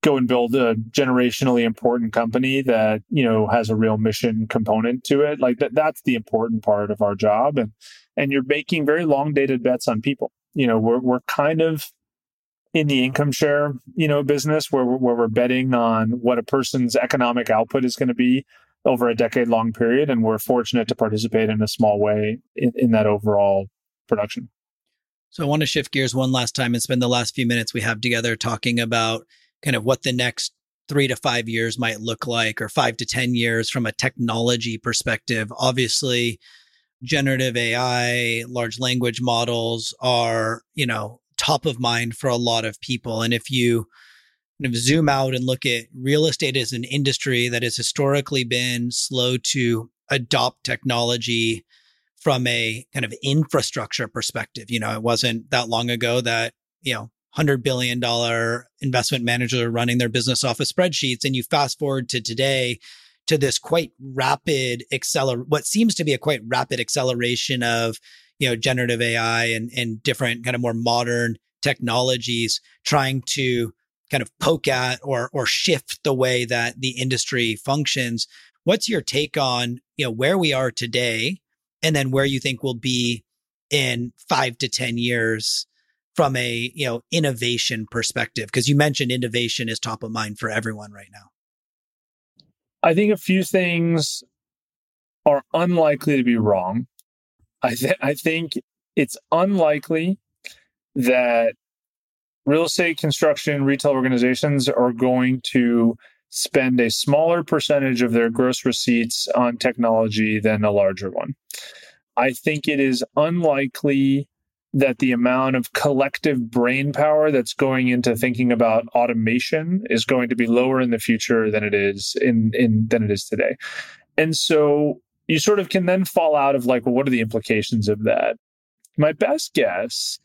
go and build a generationally important company that you know has a real mission component to it. Like that that's the important part of our job and and you're making very long dated bets on people you know we're we're kind of in the income share you know business where where we're betting on what a person's economic output is going to be over a decade long period and we're fortunate to participate in a small way in, in that overall production. So i want to shift gears one last time and spend the last few minutes we have together talking about kind of what the next three to five years might look like or five to ten years from a technology perspective. Obviously generative AI, large language models are, you know, top of mind for a lot of people. And if you kind of zoom out and look at real estate as an industry that has historically been slow to adopt technology from a kind of infrastructure perspective, you know, it wasn't that long ago that, you know, $100 billion investment managers are running their business off of spreadsheets. And you fast forward to today, to this quite rapid acceler what seems to be a quite rapid acceleration of you know generative AI and and different kind of more modern technologies trying to kind of poke at or or shift the way that the industry functions. What's your take on you know where we are today and then where you think we'll be in 5 to 10 years from a you know innovation perspective? Because you mentioned innovation is top of mind for everyone right now I think a few things are unlikely to be wrong. I, th- I think it's unlikely that real estate construction retail organizations are going to spend a smaller percentage of their gross receipts on technology than a larger one. I think it is unlikely that the amount of collective brain power that's going into thinking about automation is going to be lower in the future than it is in, in than it is today. And so you sort of can then fall out of like, well, what are the implications of that? My best guess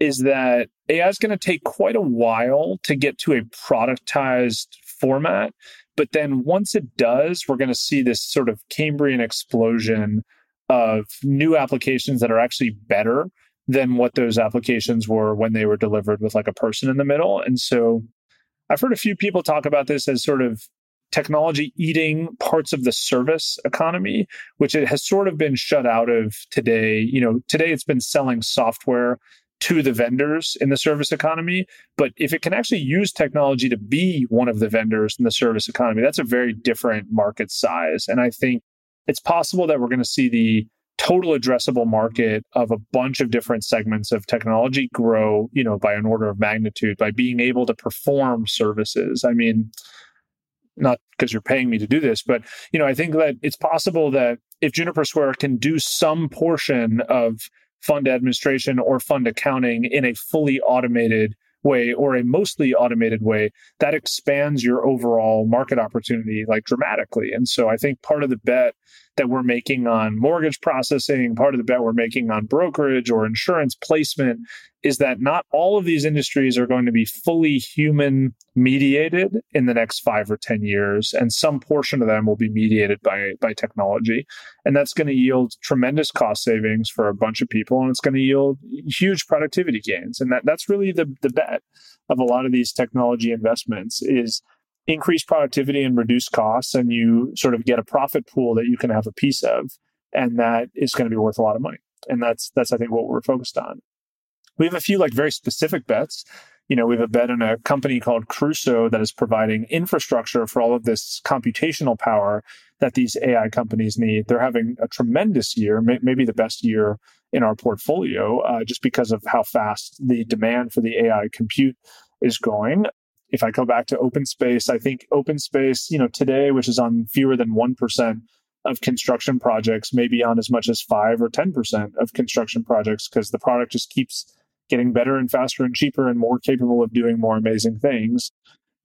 is that AI is going to take quite a while to get to a productized format. But then once it does, we're going to see this sort of Cambrian explosion of new applications that are actually better than what those applications were when they were delivered with like a person in the middle. And so I've heard a few people talk about this as sort of technology eating parts of the service economy, which it has sort of been shut out of today. You know, today it's been selling software to the vendors in the service economy. But if it can actually use technology to be one of the vendors in the service economy, that's a very different market size. And I think it's possible that we're going to see the total addressable market of a bunch of different segments of technology grow, you know, by an order of magnitude by being able to perform services. I mean, not because you're paying me to do this, but you know, I think that it's possible that if Juniper Square can do some portion of fund administration or fund accounting in a fully automated way or a mostly automated way, that expands your overall market opportunity like dramatically. And so I think part of the bet that we're making on mortgage processing, part of the bet we're making on brokerage or insurance placement is that not all of these industries are going to be fully human mediated in the next five or 10 years. And some portion of them will be mediated by, by technology. And that's going to yield tremendous cost savings for a bunch of people. And it's going to yield huge productivity gains. And that, that's really the, the bet of a lot of these technology investments is increase productivity and reduce costs and you sort of get a profit pool that you can have a piece of and that is going to be worth a lot of money. And that's that's i think what we're focused on. We have a few like very specific bets. You know we have a bet in a company called crusoe that is providing infrastructure for all of this computational power that these ai companies need. They're having a tremendous year may, maybe the best year in our portfolio uh, just because of how fast the demand for the ai compute is going if I go back to OpenSpace, I think OpenSpace, you know, today, which is on fewer than 1% of construction projects, maybe on as much as 5 or 10% of construction projects, because the product just keeps getting better and faster and cheaper and more capable of doing more amazing things.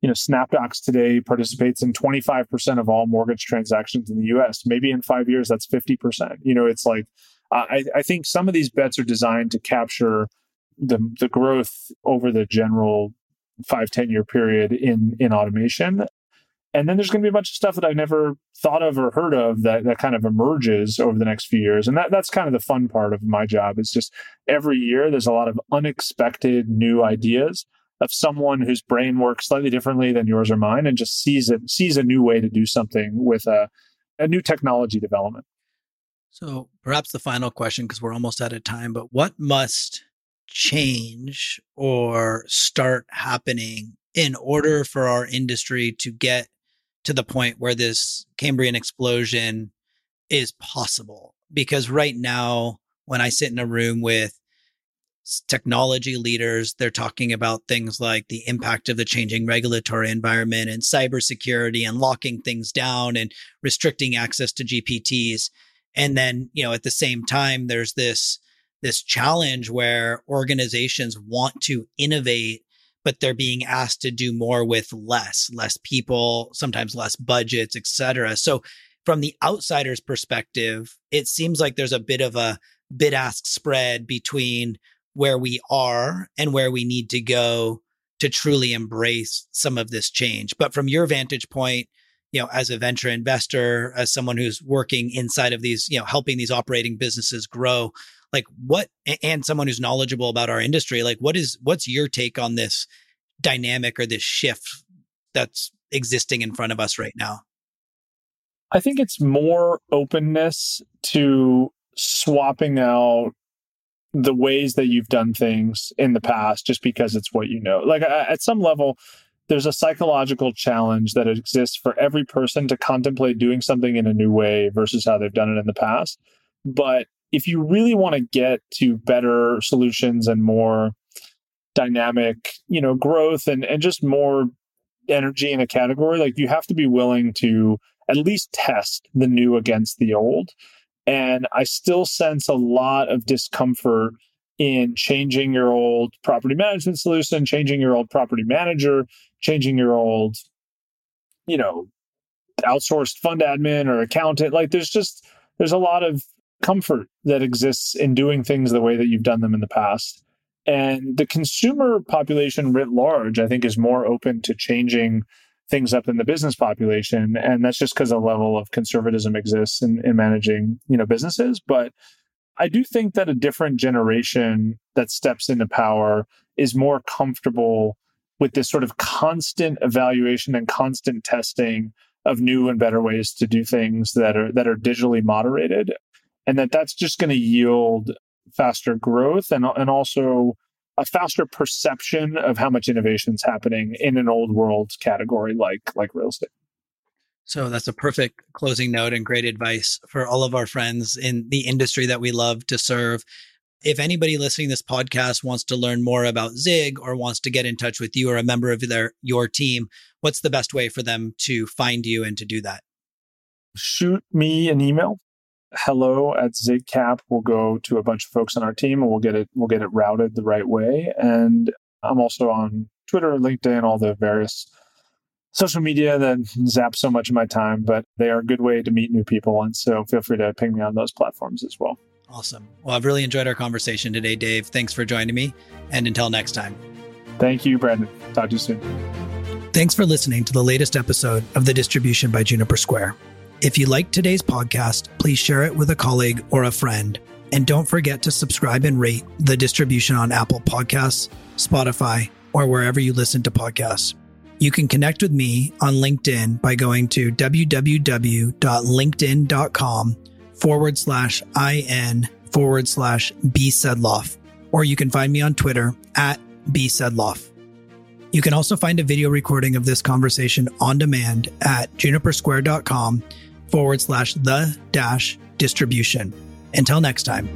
You know, SnapDocs today participates in 25% of all mortgage transactions in the US. Maybe in five years, that's 50%. You know, it's like, uh, I, I think some of these bets are designed to capture the, the growth over the general five ten year period in in automation and then there's going to be a bunch of stuff that I've never thought of or heard of that, that kind of emerges over the next few years. And that, that's kind of the fun part of my job. It's just every year there's a lot of unexpected new ideas of someone whose brain works slightly differently than yours or mine and just sees it, sees a new way to do something with a, a new technology development. So perhaps the final question, because we're almost out of time, but what must change or start happening in order for our industry to get to the point where this Cambrian explosion is possible. Because right now, when I sit in a room with technology leaders, they're talking about things like the impact of the changing regulatory environment and cybersecurity and locking things down and restricting access to GPTs. And then, you know, at the same time, there's this this challenge where organizations want to innovate but they're being asked to do more with less less people sometimes less budgets etc so from the outsider's perspective it seems like there's a bit of a bid ask spread between where we are and where we need to go to truly embrace some of this change. But from your vantage point you know as a venture investor as someone who's working inside of these you know helping these operating businesses grow like what and someone who's knowledgeable about our industry like what is what's your take on this dynamic or this shift that's existing in front of us right now? I think it's more openness to swapping out the ways that you've done things in the past just because it's what you know. Like at some level there's a psychological challenge that exists for every person to contemplate doing something in a new way versus how they've done it in the past. But if you really want to get to better solutions and more dynamic, you know, growth and, and just more energy in a category, like you have to be willing to at least test the new against the old. And I still sense a lot of discomfort in changing your old property management solution, changing your old property manager, changing your old, you know, outsourced fund admin or accountant. Like there's just there's a lot of comfort that exists in doing things the way that you've done them in the past. And the consumer population writ large, I think, is more open to changing things up than the business population. And that's just because a level of conservatism exists in, in managing, you know, businesses. But I do think that a different generation that steps into power is more comfortable with this sort of constant evaluation and constant testing of new and better ways to do things that are that are digitally moderated and that that's just going to yield faster growth and and also a faster perception of how much innovation is happening in an old world category like like real estate so that's a perfect closing note and great advice for all of our friends in the industry that we love to serve. If anybody listening to this podcast wants to learn more about Zigg or wants to get in touch with you or a member of their your team, what's the best way for them to find you and to do that? Shoot me an email. Hello at ZiggCap will go to a bunch of folks on our team and we'll get it we'll get it routed the right way. And I'm also on Twitter, LinkedIn, all the various social media that zap so much of my time, but they are a good way to meet new people. And so feel free to ping me on those platforms as well. Awesome. Well, I've really enjoyed our conversation today, Dave. Thanks for joining me. And until next time. Thank you, Brandon. Talk to you soon. Thanks for listening to the latest episode of The Distribution by Juniper Square. If you liked today's podcast, please share it with a colleague or a friend. And don't forget to subscribe and rate the distribution on Apple Podcasts, Spotify, or wherever you listen to podcasts. You can connect with me on LinkedIn by going to www.linkedin.com forward slash IN forward slash B Sedloff, or you can find me on Twitter at B Sedloff. You can also find a video recording of this conversation on demand at junipersquare.com forward slash the dash distribution. Until next time.